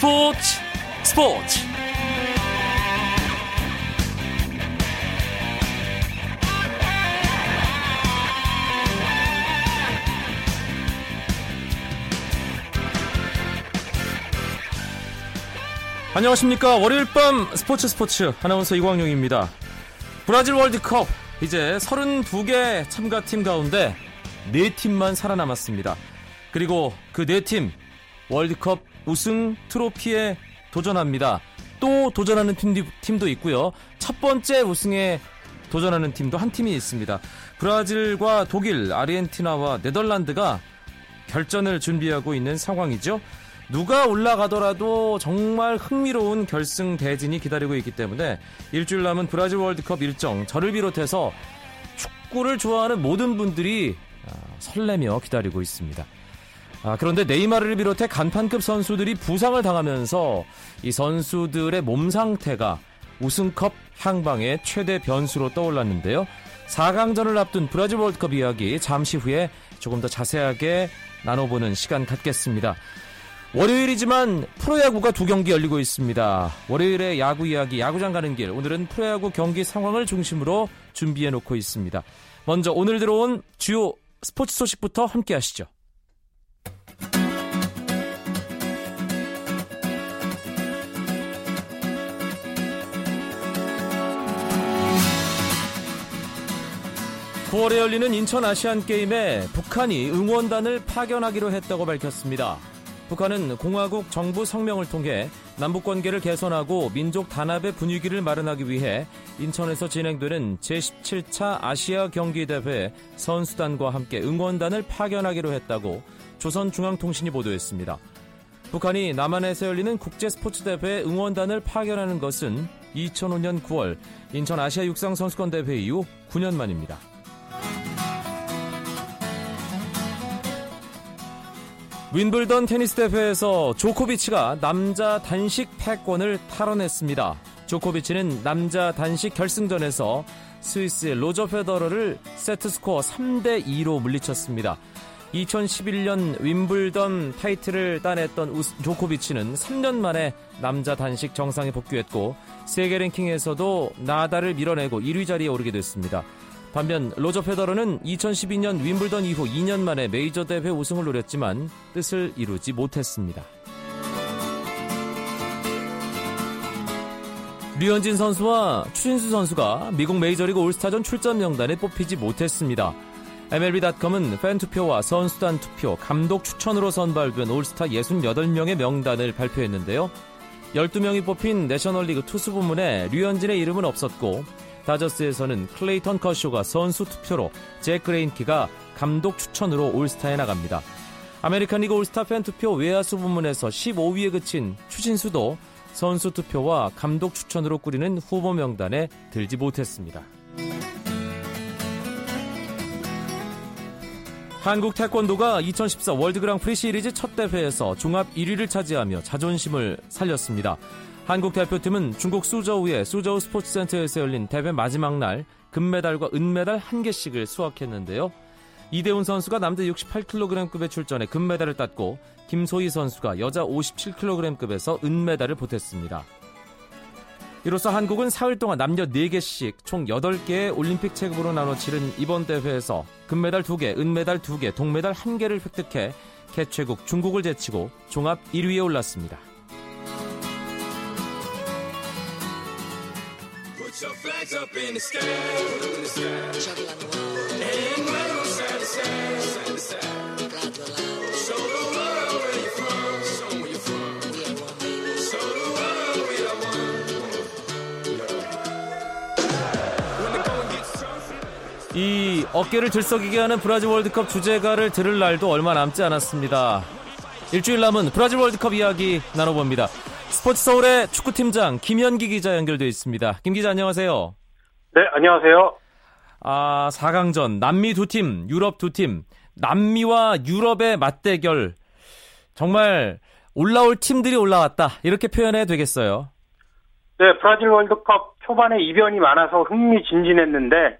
스포츠 스포츠. 안녕하십니까. 월요일 밤 스포츠 스포츠. 아나운서 이광용입니다. 브라질 월드컵 이제 32개 참가팀 가운데 4팀만 살아남았습니다. 그리고 그 4팀 월드컵 우승 트로피에 도전합니다. 또 도전하는 팀도 있고요. 첫 번째 우승에 도전하는 팀도 한 팀이 있습니다. 브라질과 독일, 아르헨티나와 네덜란드가 결전을 준비하고 있는 상황이죠. 누가 올라가더라도 정말 흥미로운 결승 대진이 기다리고 있기 때문에 일주일 남은 브라질 월드컵 일정 저를 비롯해서 축구를 좋아하는 모든 분들이 아, 설레며 기다리고 있습니다. 아, 그런데 네이마르를 비롯해 간판급 선수들이 부상을 당하면서 이 선수들의 몸 상태가 우승컵 향방의 최대 변수로 떠올랐는데요. 4강전을 앞둔 브라질 월드컵 이야기 잠시 후에 조금 더 자세하게 나눠보는 시간 갖겠습니다. 월요일이지만 프로야구가 두 경기 열리고 있습니다. 월요일에 야구 이야기, 야구장 가는 길. 오늘은 프로야구 경기 상황을 중심으로 준비해 놓고 있습니다. 먼저 오늘 들어온 주요 스포츠 소식부터 함께 하시죠. 9월에 열리는 인천 아시안게임에 북한이 응원단을 파견하기로 했다고 밝혔습니다. 북한은 공화국 정부 성명을 통해 남북 관계를 개선하고 민족 단합의 분위기를 마련하기 위해 인천에서 진행되는 제17차 아시아 경기대회 선수단과 함께 응원단을 파견하기로 했다고 조선중앙통신이 보도했습니다. 북한이 남한에서 열리는 국제 스포츠 대회 응원단을 파견하는 것은 2005년 9월 인천 아시아 육상 선수권 대회 이후 9년 만입니다. 윈블던 테니스 대회에서 조코비치가 남자 단식 패권을 탈환했습니다. 조코비치는 남자 단식 결승전에서 스위스의 로저 페더러를 세트 스코어 3대 2로 물리쳤습니다. 2011년 윈블던 타이틀을 따냈던 조코비치는 3년 만에 남자 단식 정상에 복귀했고 세계 랭킹에서도 나달을 밀어내고 1위 자리에 오르게 됐습니다. 반면 로저 페더러는 2012년 윈블던 이후 2년 만에 메이저 대회 우승을 노렸지만 뜻을 이루지 못했습니다. 류현진 선수와 추신수 선수가 미국 메이저리그 올스타전 출전 명단에 뽑히지 못했습니다. MLB.com은 팬투표와 선수단 투표, 감독 추천으로 선발된 올스타 68명의 명단을 발표했는데요. 12명이 뽑힌 내셔널리그 투수 부문에 류현진의 이름은 없었고 다저스에서는 클레이턴 커쇼가 선수 투표로 잭 그레인키가 감독 추천으로 올스타에 나갑니다. 아메리칸 리그 올스타 팬 투표 외야수 부문에서 15위에 그친 추신수도 선수 투표와 감독 추천으로 꾸리는 후보 명단에 들지 못했습니다. 한국 태권도가 2014 월드 그랑프리 시리즈 첫 대회에서 종합 1위를 차지하며 자존심을 살렸습니다. 한국 대표팀은 중국 수저우의 수저우 스포츠센터에서 열린 대회 마지막 날 금메달과 은메달 한 개씩을 수확했는데요. 이대훈 선수가 남자 68kg급에 출전해 금메달을 땄고 김소희 선수가 여자 57kg급에서 은메달을 보탰습니다. 이로써 한국은 사흘 동안 남녀 4개씩 총 8개의 올림픽 체급으로 나눠 치른 이번 대회에서 금메달 2개, 은메달 2개, 동메달 1개를 획득해 개최국 중국을 제치고 종합 1위에 올랐습니다. Flags up in the sky. And side to side, to side. 이 어깨를 들썩이게 하는 브라질 월드컵 주제가를 들을 날도 얼마 남지 않았습니다. 일주일 남은 브라질 월드컵 이야기 나눠봅니다. 스포츠 서울의 축구팀장 김현기 기자 연결되어 있습니다. 김 기자 안녕하세요. 네, 안녕하세요. 아, 4강전 남미 두 팀, 유럽 두 팀. 남미와 유럽의 맞대결. 정말 올라올 팀들이 올라왔다. 이렇게 표현해야 되겠어요. 네, 브라질 월드컵 초반에 이변이 많아서 흥미진진했는데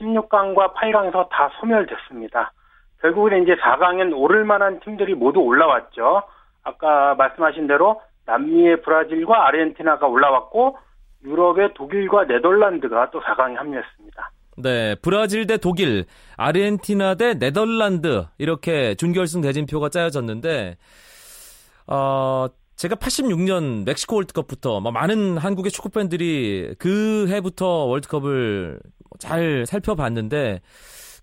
16강과 8강에서 다 소멸됐습니다. 결국은 이제 4강엔 오를 만한 팀들이 모두 올라왔죠. 아까 말씀하신 대로 남미의 브라질과 아르헨티나가 올라왔고 유럽의 독일과 네덜란드가 또 4강에 합류했습니다. 네, 브라질 대 독일, 아르헨티나 대 네덜란드 이렇게 준결승 대진표가 짜여졌는데 어, 제가 86년 멕시코 월드컵부터 뭐 많은 한국의 축구 팬들이 그 해부터 월드컵을 잘 살펴봤는데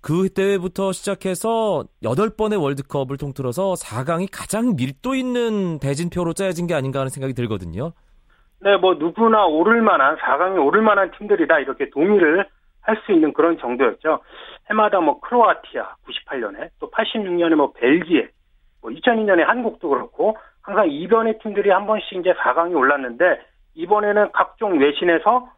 그 때부터 시작해서 8번의 월드컵을 통틀어서 4강이 가장 밀도 있는 대진표로 짜여진 게 아닌가 하는 생각이 들거든요. 네, 뭐 누구나 오를 만한 4강에 오를 만한 팀들이다 이렇게 동의를 할 수 있는 그런 정도였죠. 해마다 뭐 크로아티아 98년에 또 86년에 뭐 벨기에 뭐 2002년에 한국도 그렇고 항상 이변의 팀들이 한 번씩 이제 4강에 올랐는데 이번에는 각종 외신에서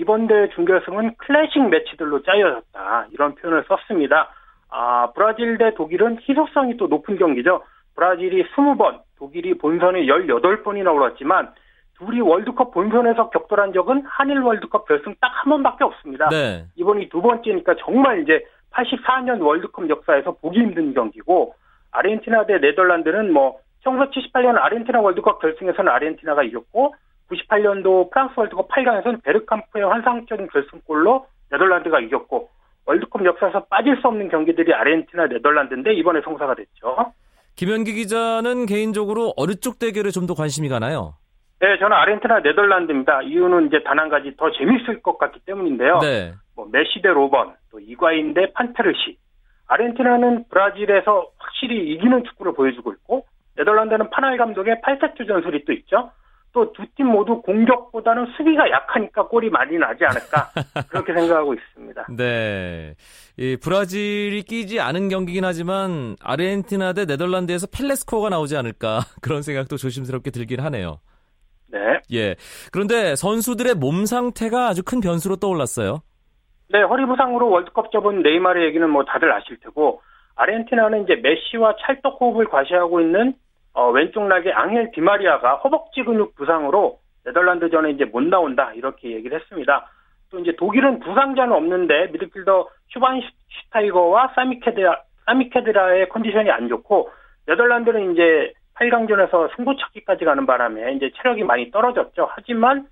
이번 대회 준결승은 클래식 매치들로 짜여졌다. 이런 표현을 썼습니다. 아, 브라질 대 독일은 희소성이 또 높은 경기죠. 브라질이 20번, 독일이 본선에 18번이나 올랐지만 둘이 월드컵 본선에서 격돌한 적은 한일 월드컵 결승 딱 한 번밖에 없습니다. 네. 이번이 두 번째니까 정말 이제 84년 월드컵 역사에서 보기 힘든 경기고 아르헨티나 대 네덜란드는 뭐 1978년 아르헨티나 월드컵 결승에서는 아르헨티나가 이겼고 98년도 프랑스 월드컵 8강에서는 베르캄프의 환상적인 결승골로 네덜란드가 이겼고 월드컵 역사에서 빠질 수 없는 경기들이 아르헨티나, 네덜란드인데 이번에 성사가 됐죠. 김현기 기자는 개인적으로 어느 쪽 대결에 좀 더 관심이 가나요? 네, 저는 아르헨티나, 네덜란드입니다. 이유는 이제 단 한 가지 더 재밌을 것 같기 때문인데요. 네. 뭐 메시 대 로번, 또 이과인 대 판테르시. 아르헨티나는 브라질에서 확실히 이기는 축구를 보여주고 있고 네덜란드는 파날 감독의 8세트 전술이 또 있죠. 또 두 팀 모두 공격보다는 수비가 약하니까 골이 많이 나지 않을까 그렇게 생각하고 있습니다. 네, 이 브라질이 끼지 않은 경기긴 하지만 아르헨티나 대 네덜란드에서 펠레스코어가 나오지 않을까 그런 생각도 조심스럽게 들긴 하네요. 네. 예. 그런데 선수들의 몸 상태가 아주 큰 변수로 떠올랐어요. 네, 허리 부상으로 월드컵 접은 네이마르 얘기는 뭐 다들 아실 테고 아르헨티나는 이제 메시와 찰떡 호흡을 과시하고 있는 어, 왼쪽 낙의 앙헬 디마리아가 허벅지 근육 부상으로 네덜란드전에 이제 못 나온다 이렇게 얘기를 했습니다. 또 이제 독일은 부상자는 없는데 미드필더 슈반슈타이거와 사미케드라 사미케드라의 컨디션이 안 좋고 네덜란드는 이제 8강전에서 승부 찾기까지 가는 바람에 이제 체력이 많이 떨어졌죠. 하지만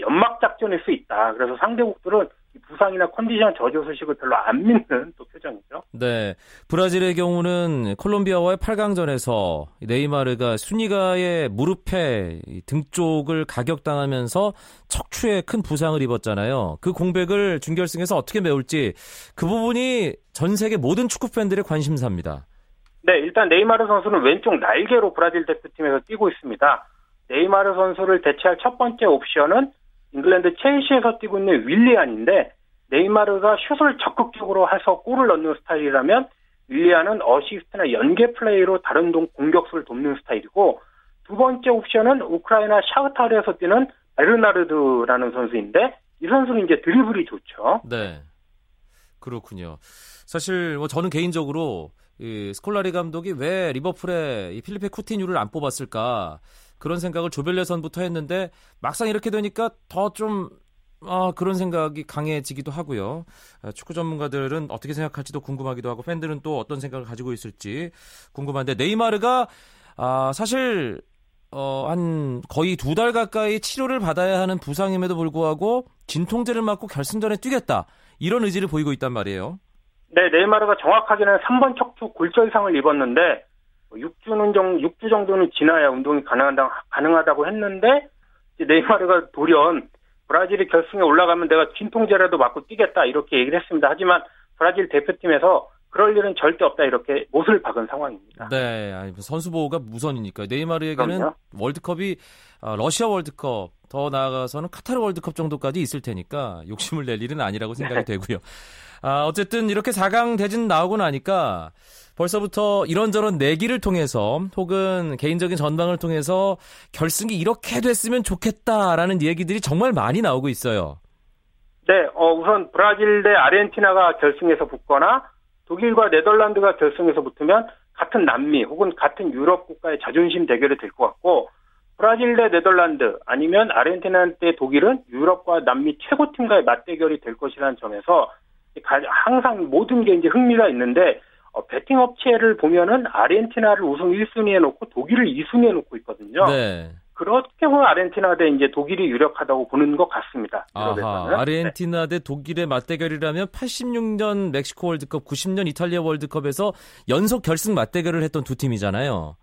연막 작전일 수 있다. 그래서 상대국들은 부상이나 컨디션 저조 소식을 별로 안 믿는 또 표정이죠. 네. 브라질의 경우는 콜롬비아와의 8강전에서 네이마르가 순위가의 무릎에 등 쪽을 가격당하면서 척추에 큰 부상을 입었잖아요. 그 공백을 준결승에서 어떻게 메울지 그 부분이 전 세계 모든 축구 팬들의 관심사입니다. 네, 일단 네이마르 선수는 왼쪽 날개로 브라질 대표팀에서 뛰고 있습니다. 네이마르 선수를 대체할 첫 번째 옵션은 잉글랜드 첼시에서 뛰고 있는 윌리안인데 네이마르가 슛을 적극적으로 해서 골을 넣는 스타일이라면 윌리안은 어시스트나 연계 플레이로 다른 동 공격수를 돕는 스타일이고 두 번째 옵션은 우크라이나 샤흐타르에서 뛰는 베르나르드라는 선수인데 이 선수는 이제 드리블이 좋죠. 네. 그렇군요. 사실 뭐 저는 개인적으로 이 스콜라리 감독이 왜 리버풀에 이 필리페 쿠티뉴를 안 뽑았을까 그런 생각을 조별예선부터 했는데 막상 이렇게 되니까 더좀 아, 그런 생각이 강해지기도 하고요. 아, 축구 전문가들은 어떻게 생각할지도 궁금하기도 하고 팬들은 또 어떤 생각을 가지고 있을지 궁금한데 네이마르가 아, 사실 어, 한 거의 두 달 가까이 치료를 받아야 하는 부상임에도 불구하고 진통제를 맞고 결승전에 뛰겠다. 이런 의지를 보이고 있단 말이에요. 네, 네이마르가 정확하게는 3번 척추 골절상을 입었는데 6주는 정 6주 정도는 지나야 운동이 가능하다, 가능하다고 했는데 네이마르가 돌연 브라질이 결승에 올라가면 내가 진통제라도 맞고 뛰겠다 이렇게 얘기를 했습니다. 하지만 브라질 대표팀에서 그럴 일은 절대 없다 이렇게 못을 박은 상황입니다. 네, 뭐 선수 보호가 우선이니까 네이마르에게는 그럼요. 월드컵이 아, 러시아 월드컵 더 나아가서는 카타르 월드컵 정도까지 있을 테니까 욕심을 낼 일은 아니라고 생각이 네. 되고요. 아, 어쨌든 이렇게 4강 대진 나오고 나니까 벌써부터 이런저런 내기를 통해서 혹은 개인적인 전망을 통해서 결승이 이렇게 됐으면 좋겠다라는 얘기들이 정말 많이 나오고 있어요. 네, 어, 우선 브라질 대 아르헨티나가 결승에서 붙거나 독일과 네덜란드가 결승에서 붙으면 같은 남미 혹은 같은 유럽 국가의 자존심 대결이 될 것 같고 브라질 대 네덜란드 아니면 아르헨티나 대 독일은 유럽과 남미 최고팀과의 맞대결이 될 것이라는 점에서 항상 모든 게 이제 흥미가 있는데 어, 베팅 업체를 보면은 아르헨티나를 우승 1순위에 놓고 독일을 2순위에 놓고 있거든요. 네. 그렇게 보면 아르헨티나 대 이제 독일이 유력하다고 보는 것 같습니다. 아하, 아르헨티나 대 독일의 맞대결이라면 86년 멕시코 월드컵, 90년 이탈리아 월드컵에서 연속 결승 맞대결을 했던 두 팀이잖아요.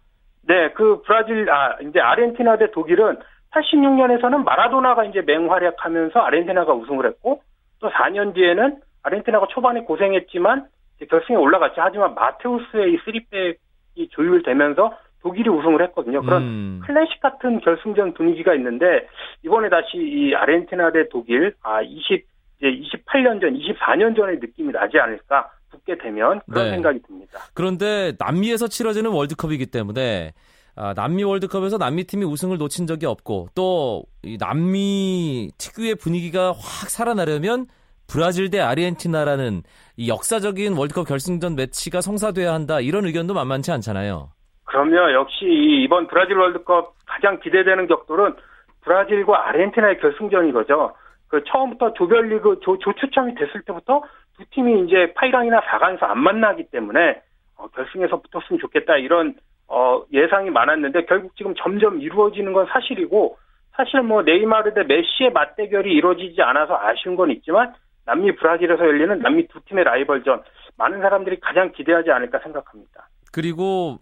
네, 그 브라질 아 이제 아르헨티나 대 독일은 86년에서는 마라도나가 이제 맹활약하면서 아르헨티나가 우승을 했고 또 4년 뒤에는 아르헨티나가 초반에 고생했지만 결승에 올라갔죠. 하지만 마테우스의 이 쓰리백이 조율되면서 독일이 우승을 했거든요. 그런 음. 클래식 같은 결승전 분위기가 있는데 이번에 다시 이 아르헨티나 대 독일 아 20, 이제 28년 전, 24년 전의 느낌이 나지 않을까 붙게 되면 그런 네. 생각이 듭니다. 그런데 남미에서 치러지는 월드컵이기 때문에 아, 남미 월드컵에서 남미 팀이 우승을 놓친 적이 없고 또 남미 특유의 분위기가 확 살아나려면 브라질 대 아르헨티나라는 이 역사적인 월드컵 결승전 매치가 성사돼야 한다 이런 의견도 만만치 않잖아요. 그럼요. 역시 이번 브라질 월드컵 가장 기대되는 격돌은 브라질과 아르헨티나의 결승전이거죠. 그 처음부터 조별리그 조, 조 추첨이 됐을 때부터 두 팀이 이제 8강이나 4강에서 안 만나기 때문에 어, 결승에서 붙었으면 좋겠다 이런 어, 예상이 많았는데 결국 지금 점점 이루어지는 건 사실이고 사실 뭐 네이마르 대 메시의 맞대결이 이루어지지 않아서 아쉬운 건 있지만 남미 브라질에서 열리는 남미 두 팀의 라이벌전 많은 사람들이 가장 기대하지 않을까 생각합니다. 그리고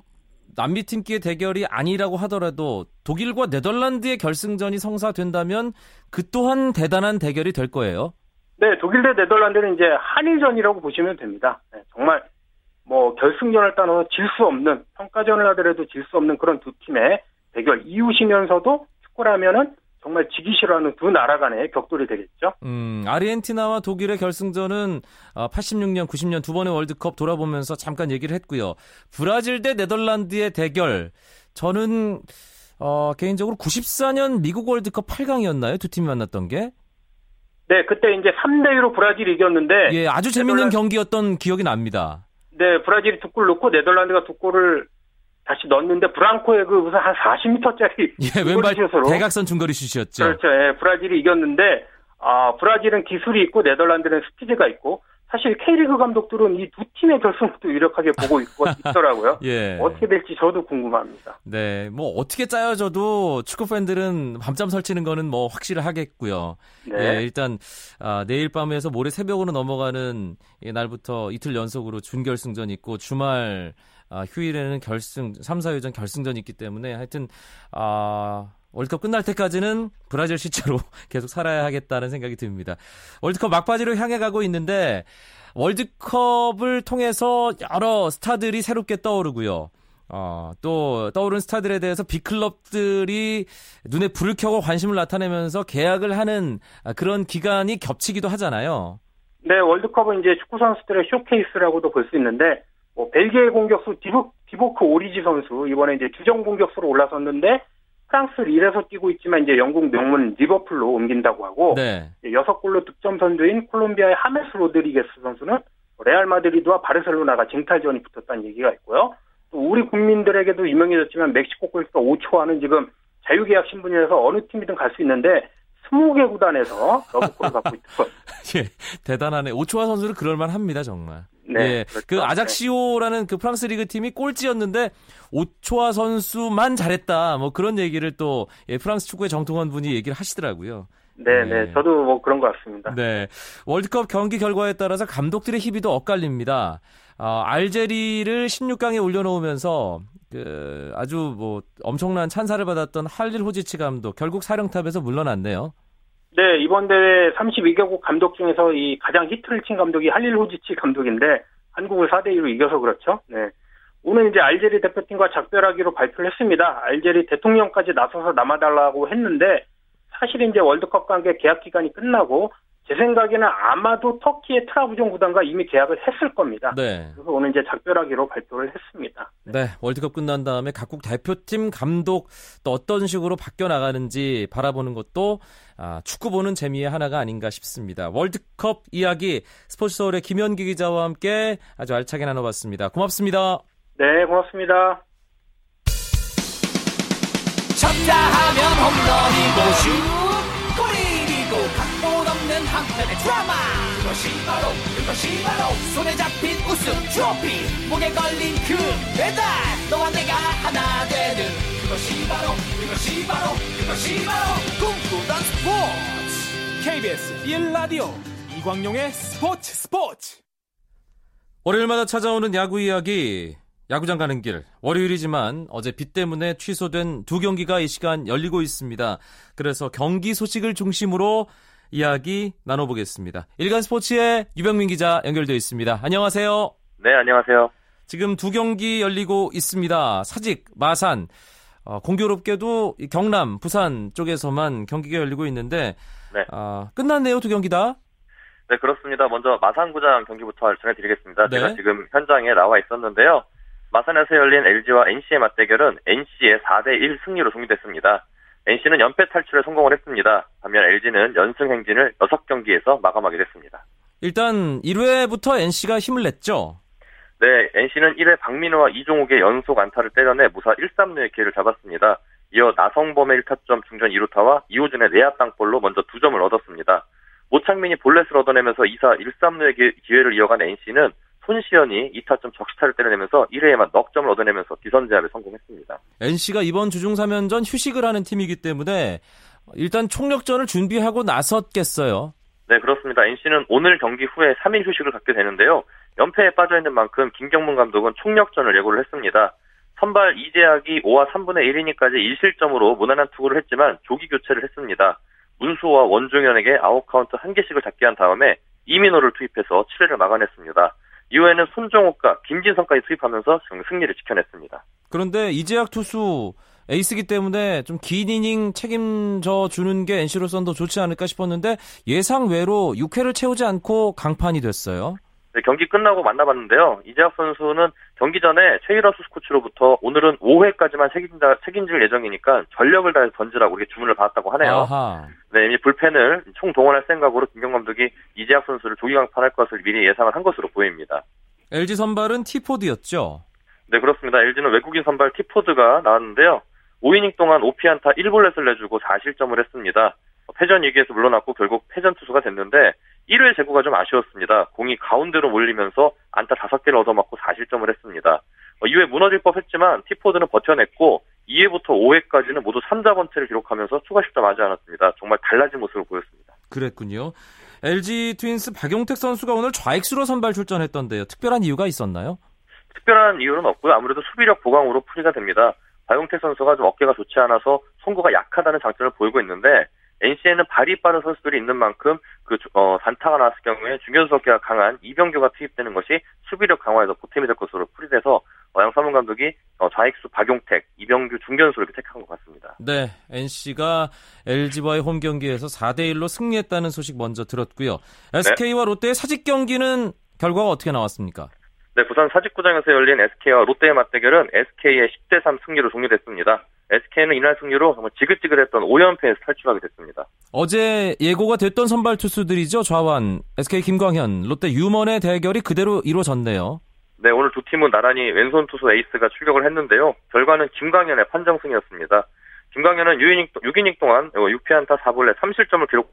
남미 팀끼의 대결이 아니라고 하더라도 독일과 네덜란드의 결승전이 성사된다면 그 또한 대단한 대결이 될 거예요. 네, 독일 대 네덜란드는 이제 한일전이라고 보시면 됩니다. 네, 정말 뭐 결승전을 따라서 질수 없는 평가전을 하더라도 질 수 없는 그런 두 팀의 대결 이웃이면서도 축구라면은 정말 지기 싫어하는 두 나라 간의 격돌이 되겠죠. 음, 아르헨티나와 독일의 결승전은 86년, 어, 90년 두 번의 월드컵 돌아보면서 잠깐 얘기를 했고요. 브라질 대 네덜란드의 대결. 저는 어, 개인적으로 94년 미국 월드컵 8강이었나요? 두 팀이 만났던 게? 네, 그때 이제 3대 2로 브라질이 이겼는데 예, 아주 재밌는 네덜란... 경기였던 기억이 납니다. 네, 브라질이 두 골 넣고 네덜란드가 두 골을 다시 넣었는데 브랑코의 그 무슨 한 40m짜리 예, 왼발 슛으로 대각선 중거리 슛이었죠. 그렇죠. 예, 브라질이 이겼는데 아, 브라질은 기술이 있고 네덜란드는 스피드가 있고 사실 K리그 감독들은 이 두 팀의 결승도 유력하게 보고 있고 있더라고요. 예. 어떻게 될지 저도 궁금합니다. 네, 뭐 어떻게 짜여져도 축구 팬들은 밤잠 설치는 거는 뭐 확실하겠고요. 네. 예, 일단 아, 내일 밤에서 모레 새벽으로 넘어가는 날부터 이틀 연속으로 준결승전 있고 주말 아, 휴일에는 결승 3, 4위전 결승전이 있기 때문에 하여튼 아 월드컵 끝날 때까지는 브라질 시체로 계속 살아야 하겠다는 생각이 듭니다. 월드컵 막바지로 향해 가고 있는데 월드컵을 통해서 여러 스타들이 새롭게 떠오르고요. 어, 또 떠오른 스타들에 대해서 빅클럽들이 눈에 불을 켜고 관심을 나타내면서 계약을 하는 그런 기간이 겹치기도 하잖아요. 네, 월드컵은 이제 축구 선수들의 쇼케이스라고도 볼 수 있는데 뭐 벨기에 공격수 디보, 디보크 오리지 선수 이번에 이제 주전 공격수로 올라섰는데 프랑스 릴에서 뛰고 있지만 이제 영국 명문 리버풀로 옮긴다고 하고 네. 여섯 골로 득점 선두인 콜롬비아의 하메스 로드리게스 선수는 레알 마드리드와 바르셀로나가 쟁탈전이 붙었다는 얘기가 있고요. 또 우리 국민들에게도 유명해졌지만 멕시코 골키퍼 오초아는 지금 자유계약 신분이라서 어느 팀이든 갈 수 있는데 20개 구단에서 러브콜을 받고 있고. 예, 대단하네. 오초아 선수는 그럴만 합니다, 정말. 네. 예, 그렇죠. 그 아작시오라는 그 프랑스 리그 팀이 꼴찌였는데 오초아 선수만 잘했다. 뭐 그런 얘기를 또 예, 프랑스 축구의 정통원 분이 얘기를 하시더라고요. 네, 네, 네. 저도 뭐 그런 것 같습니다. 네. 월드컵 경기 결과에 따라서 감독들의 희비도 엇갈립니다. 어, 알제리를 16강에 올려놓으면서 그 아주 뭐 엄청난 찬사를 받았던 할릴 호지치 감독 결국 사령탑에서 물러났네요. 네, 이번 대회 32개국 감독 중에서 이 가장 히트를 친 감독이 할릴호지치 감독인데 한국을 4대 2로 이겨서 그렇죠. 네. 오늘 이제 알제리 대표팀과 작별하기로 발표를 했습니다. 알제리 대통령까지 나서서 남아달라고 했는데 사실 이제 월드컵 관계 계약 기간이 끝나고 제 생각에는 아마도 터키의 트라부존 구단과 이미 계약을 했을 겁니다. 네. 그래서 오늘 이제 작별하기로 발표를 했습니다. 네, 월드컵 끝난 다음에 각국 대표팀 감독 또 어떤 식으로 바뀌어 나가는지 바라보는 것도 아, 축구 보는 재미의 하나가 아닌가 싶습니다. 월드컵 이야기 스포츠 서울의 김현기 기자와 함께 아주 알차게 나눠봤습니다. 고맙습니다. 네, 고맙습니다. 쳤다 하면 홈런이고 슛 한편의 드라마. 그것이 바로 그것이 바로 손에 잡힌 우승 트로피. 목에 걸린 그 배달 너와 내가 하나 되는. 그것이 바로 그것이 바로 그것이 바로 꿈꾸던 스포츠. KBS 1라디오 이광용의 스포츠 스포츠. 월요일마다 찾아오는 야구 이야기. 야구장 가는 길. 월요일이지만 어제 비 때문에 취소된 두 경기가 이 시간 열리고 있습니다. 그래서 경기 소식을 중심으로 이야기 나눠보겠습니다. 일간 스포츠의 유병민 기자 연결되어 있습니다. 안녕하세요. 네, 안녕하세요. 지금 두 경기 열리고 있습니다. 사직, 마산. 어, 공교롭게도 경남, 부산 쪽에서만 경기가 열리고 있는데 네. 어, 끝났네요, 두 경기 다. 네, 그렇습니다. 먼저 마산구장 경기부터 전해드리겠습니다. 네. 제가 지금 현장에 나와 있었는데요. 마산에서 열린 LG와 NC의 맞대결은 NC의 4대1 승리로 종료됐습니다. NC는 연패 탈출에 성공을 했습니다. 반면 LG는 연승 행진을 6경기에서 마감하게 됐습니다. 일단 1회부터 NC가 힘을 냈죠. 네, NC는 1회 박민호와 이종욱의 연속 안타를 때려내 무사 1, 3루의 기회를 잡았습니다. 이어 나성범의 1타점 중전 2루타와 이호준의 내야 땅볼로 먼저 두 점을 얻었습니다. 모창민이 볼넷을 얻어내면서 2사 1, 3루의 기회를 이어간 NC는 손시현이 2타점 적시타를 때려내면서 1회에만 넉 점을 얻어내면서 기선제압에 성공했습니다. NC가 이번 주중 3연전 휴식을 하는 팀이기 때문에 일단 총력전을 준비하고 나섰겠어요. 네, 그렇습니다. NC는 오늘 경기 후에 3일 휴식을 갖게 되는데요. 연패에 빠져 있는 만큼 김경문 감독은 총력전을 예고를 했습니다. 선발 이재학이 5와 3분의 1이닝까지 1실점으로 무난한 투구를 했지만 조기 교체를 했습니다. 문수와 원종현에게 아웃카운트 한 개씩을 잡게 한 다음에 이민호를 투입해서 7회를 막아냈습니다. 이후에는 손정욱과 김진성까지 투입하면서 승리를 지켜냈습니다. 그런데 이재학 투수 에이스기 때문에 좀 긴 이닝 책임져 주는 게 NC로서는 더 좋지 않을까 싶었는데 예상 외로 6회를 채우지 않고 강판이 됐어요. 네, 경기 끝나고 만나봤는데요. 이재학 선수는 경기 전에 최일화 수스 코치로부터 오늘은 5회까지만 책임자, 책임질 예정이니까 전력을 다해서 던지라고 이렇게 주문을 받았다고 하네요. 아하. 네, 이미 불펜을 총 동원할 생각으로 김경 감독이 이재학 선수를 조기 강판할 것을 미리 예상을 한 것으로 보입니다. LG 선발은 티포드였죠. 네, 그렇습니다. LG는 외국인 선발 티포드가 나왔는데요. 5이닝 동안 5피안타 1볼넷을 내주고 4실점을 했습니다. 패전 위기에서 물러났고 결국 패전 투수가 됐는데 1회 제구가 좀 아쉬웠습니다. 공이 가운데로 몰리면서 안타 5개를 얻어맞고 4실점을 했습니다. 어, 이후에 무너질 법했지만 티포드는 버텨냈고 2회부터 5회까지는 모두 3자 번째를 기록하면서 추가 실점 하지 않았습니다. 정말 달라진 모습을 보였습니다. 그랬군요. LG 트윈스 박용택 선수가 오늘 좌익수로 선발 출전했던데요. 특별한 이유가 있었나요? 특별한 이유는 없고요. 아무래도 수비력 보강으로 풀이가 됩니다. 박용택 선수가 좀 어깨가 좋지 않아서 송구가 약하다는 장점을 보이고 있는데 NC에는 발이 빠른 선수들이 있는 만큼 그 어, 단타가 나왔을 경우에 중견수 어깨가 강한 이병규가 투입되는 것이 수비력 강화에서 보탬이 될 것으로 풀이돼서 어, 양사문 감독이 어, 좌익수 박용택, 이병규 중견수를 이렇게 택한 것 같습니다. 네, NC가 LG와의 홈 경기에서 4대 1로 승리했다는 소식 먼저 들었고요. SK와 롯데의 사직 경기는 결과가 어떻게 나왔습니까? 네, 부산 사직구장에서 열린 SK와 롯데의 맞대결은 SK의 10대 3 승리로 종료됐습니다. SK는 이날 승리로 정말 지긋지긋했던 5연패에서 탈출하게 됐습니다. 어제 예고가 됐던 선발 투수들이죠. 좌완, SK 김광현, 롯데 유먼의 대결이 그대로 이루어졌네요. 네, 오늘 두 팀은 나란히 왼손 투수 에이스가 출격을 했는데요. 결과는 김광현의 판정승이었습니다. 김광현은 6이닝, 6이닝 동안 6피안타 4볼넷 3실점을 기록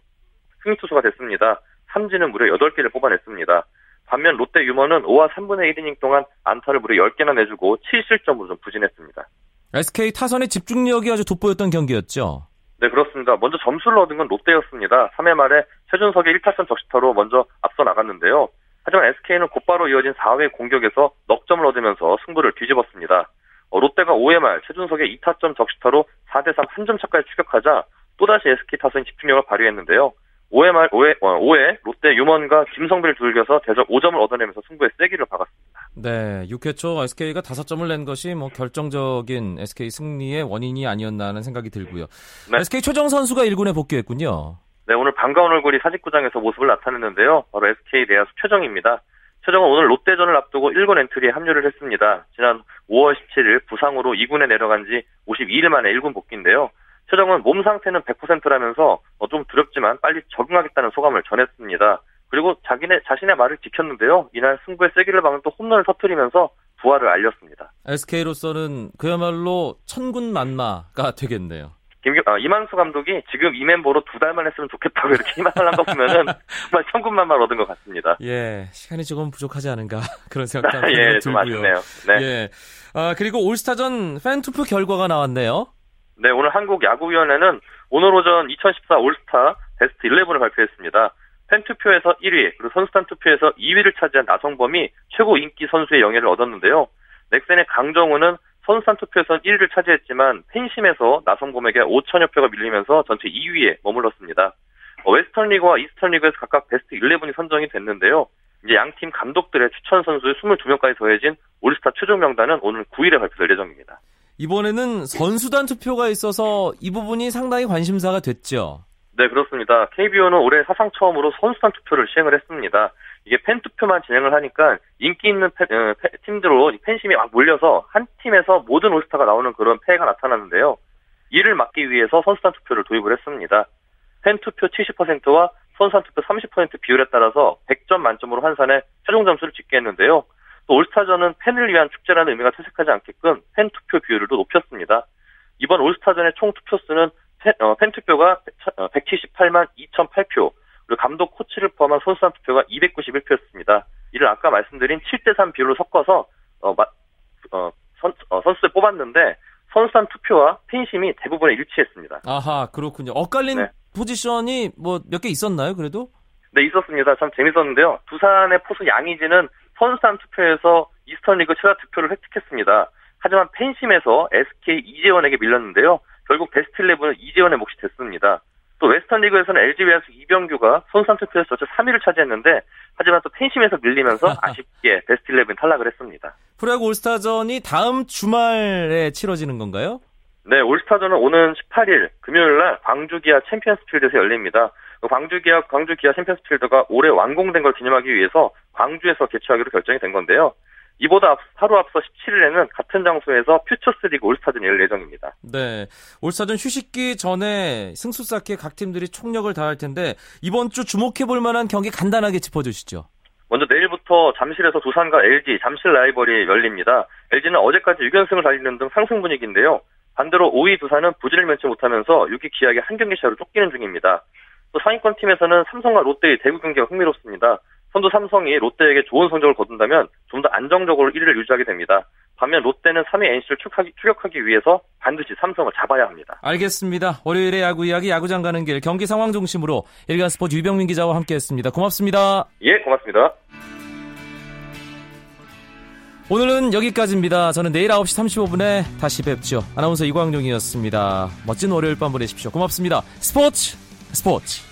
승리 투수가 됐습니다. 삼진은 무려 8개를 뽑아냈습니다. 반면 롯데 유머는 5와 3분의 1이닝 동안 안타를 무려 10개나 내주고 7실점으로 좀 부진했습니다. SK 타선의 집중력이 아주 돋보였던 경기였죠. 네, 그렇습니다. 먼저 점수를 얻은 건 롯데였습니다. 3회 말에 최준석의 1타점 적시타로 먼저 앞서 나갔는데요. 하지만 SK는 곧바로 이어진 4회 공격에서 넉 점을 얻으면서 승부를 뒤집었습니다. 어, 롯데가 5회 말 최준석의 2타점 적시타로 4대3 한 점 차까지 추격하자 또다시 SK 타선이 집중력을 발휘했는데요. 5회 말 5회, 5회 롯데 유먼과 김성빈을 두들겨서 대적 5점을 얻어내면서 승부에 세기를 박았습니다. 네, 6회 초 SK가 5점을 낸 것이 뭐 결정적인 SK 승리의 원인이 아니었나 하는 생각이 들고요. 네. SK 최정 선수가 1군에 복귀했군요. 네, 오늘 반가운 얼굴이 사직구장에서 모습을 나타냈는데요. 바로 SK 내야수 최정입니다. 최정은 오늘 롯데전을 앞두고 1군 엔트리에 합류를 했습니다. 지난 5월 17일 부상으로 2군에 내려간 지 52일 만에 1군 복귀인데요. 최정은 몸 상태는 100%라면서 어, 좀 두렵지만 빨리 적응하겠다는 소감을 전했습니다. 그리고 자기네 자신의 말을 지켰는데요. 이날 승부의 세기를 박는 또 홈런을 터뜨리면서 부활을 알렸습니다. SK로서는 그야말로 천군 만마가 되겠네요. 김, 아, 이만수 감독이 지금 이 멤버로 두 달만 했으면 좋겠다고 이렇게 희망을 한 거 보면은 정말 천군만 말 얻은 것 같습니다. 예, 시간이 조금 부족하지 않은가 그런 생각도 예, 들고요. 좀 아쉽네요. 네. 예, 아, 그리고 올스타전 팬 투표 결과가 나왔네요. 네, 오늘 한국 야구위원회는 오늘 오전 2014 올스타 베스트 11을 발표했습니다. 팬 투표에서 1위, 그리고 선수단 투표에서 2위를 차지한 나성범이 최고 인기 선수의 영예를 얻었는데요. 넥센의 강정우는 선수단 투표에서 1위를 차지했지만 팬심에서 나성범에게 5천여 표가 밀리면서 전체 2위에 머물렀습니다. 어, 웨스턴 리그와 이스턴 리그에서 각각 베스트 11이 선정이 됐는데요. 이제 양 팀 감독들의 추천 선수 22명까지 더해진 올스타 최종 명단은 오는 9일에 발표될 예정입니다. 이번에는 선수단 투표가 있어서 이 부분이 상당히 관심사가 됐죠. 네, 그렇습니다. KBO는 올해 사상 처음으로 선수단 투표를 시행을 했습니다. 이게 팬 투표만 진행을 하니까 인기 있는 팬, 어, 팬, 팀들로 팬심이 막 몰려서 한 팀에서 모든 올스타가 나오는 그런 폐해가 나타났는데요. 이를 막기 위해서 선수단 투표를 도입을 했습니다. 팬 투표 70%와 선수단 투표 30% 비율에 따라서 100점 만점으로 환산해 최종 점수를 짓게 했는데요. 또 올스타전은 팬을 위한 축제라는 의미가 퇴색하지 않게끔 팬 투표 비율을 높였습니다. 이번 올스타전의 총 투표 수는 팬, 어, 팬 투표가 178만 2,008표, 그리고 감독 코치를 포함한 선수단 투표가 291표였습니다. 이를 아까 말씀드린 7대3 비율로 섞어서 어, 마, 어, 선, 어, 선수들 뽑았는데 선수단 투표와 팬심이 대부분에 일치했습니다. 아하, 그렇군요. 엇갈린 네. 포지션이 뭐 몇 개 있었나요, 그래도? 네, 있었습니다. 참 재밌었는데요. 두산의 포수 양의지는 선수단 투표에서 이스턴 리그 최다 투표를 획득했습니다. 하지만 팬심에서 SK 이재원에게 밀렸는데요. 결국 베스트 11은 이재원의 몫이 됐습니다. 또 웨스턴 리그에서는 LG 외야수 이병규가 선수단 투표에서 전체 3위를 차지했는데 하지만 또 팬심에서 밀리면서 아쉽게 베스트 11 탈락을 했습니다. 프로야구 올스타전이 다음 주말에 치러지는 건가요? 네, 올스타전은 오는 18일 금요일 날 광주 기아 챔피언스 필드에서 열립니다. 그 광주 기아 광주 기아 챔피언스 필드가 올해 완공된 걸 기념하기 위해서 광주에서 개최하기로 결정이 된 건데요. 이보다 앞- 하루 앞서 17일에는 같은 장소에서 퓨처스 리그 올스타전이 열릴 예정입니다. 네. 올스타전 휴식기 전에 승수 쌓기에 각 팀들이 총력을 다할 텐데 이번 주 주목해 볼 만한 경기 간단하게 짚어 주시죠. 먼저 내일부터 잠실에서 두산과 LG 잠실 라이벌이 열립니다. LG는 어제까지 6연승을 달리는 등 상승 분위기인데요. 반대로 5위 두산은 부진을 면치 못하면서 6위 기아에게 한 경기 차로 쫓기는 중입니다. 또 상위권 팀에서는 삼성과 롯데의 대구 경기가 흥미롭습니다. 선두 삼성이 롯데에게 좋은 성적을 거둔다면 좀 더 안정적으로 1위를 유지하게 됩니다. 반면 롯데는 3위 NC를 추격하기, 추격하기 위해서 반드시 삼성을 잡아야 합니다. 알겠습니다. 월요일에 야구 이야기 야구장 가는 길 경기 상황 중심으로 일간 스포츠 유병민 기자와 함께했습니다. 고맙습니다. 예, 고맙습니다. 오늘은 여기까지입니다. 저는 내일 9시 35분에 다시 뵙죠. 아나운서 이광용이었습니다. 멋진 월요일 밤 보내십시오. 고맙습니다. 스포츠 스포츠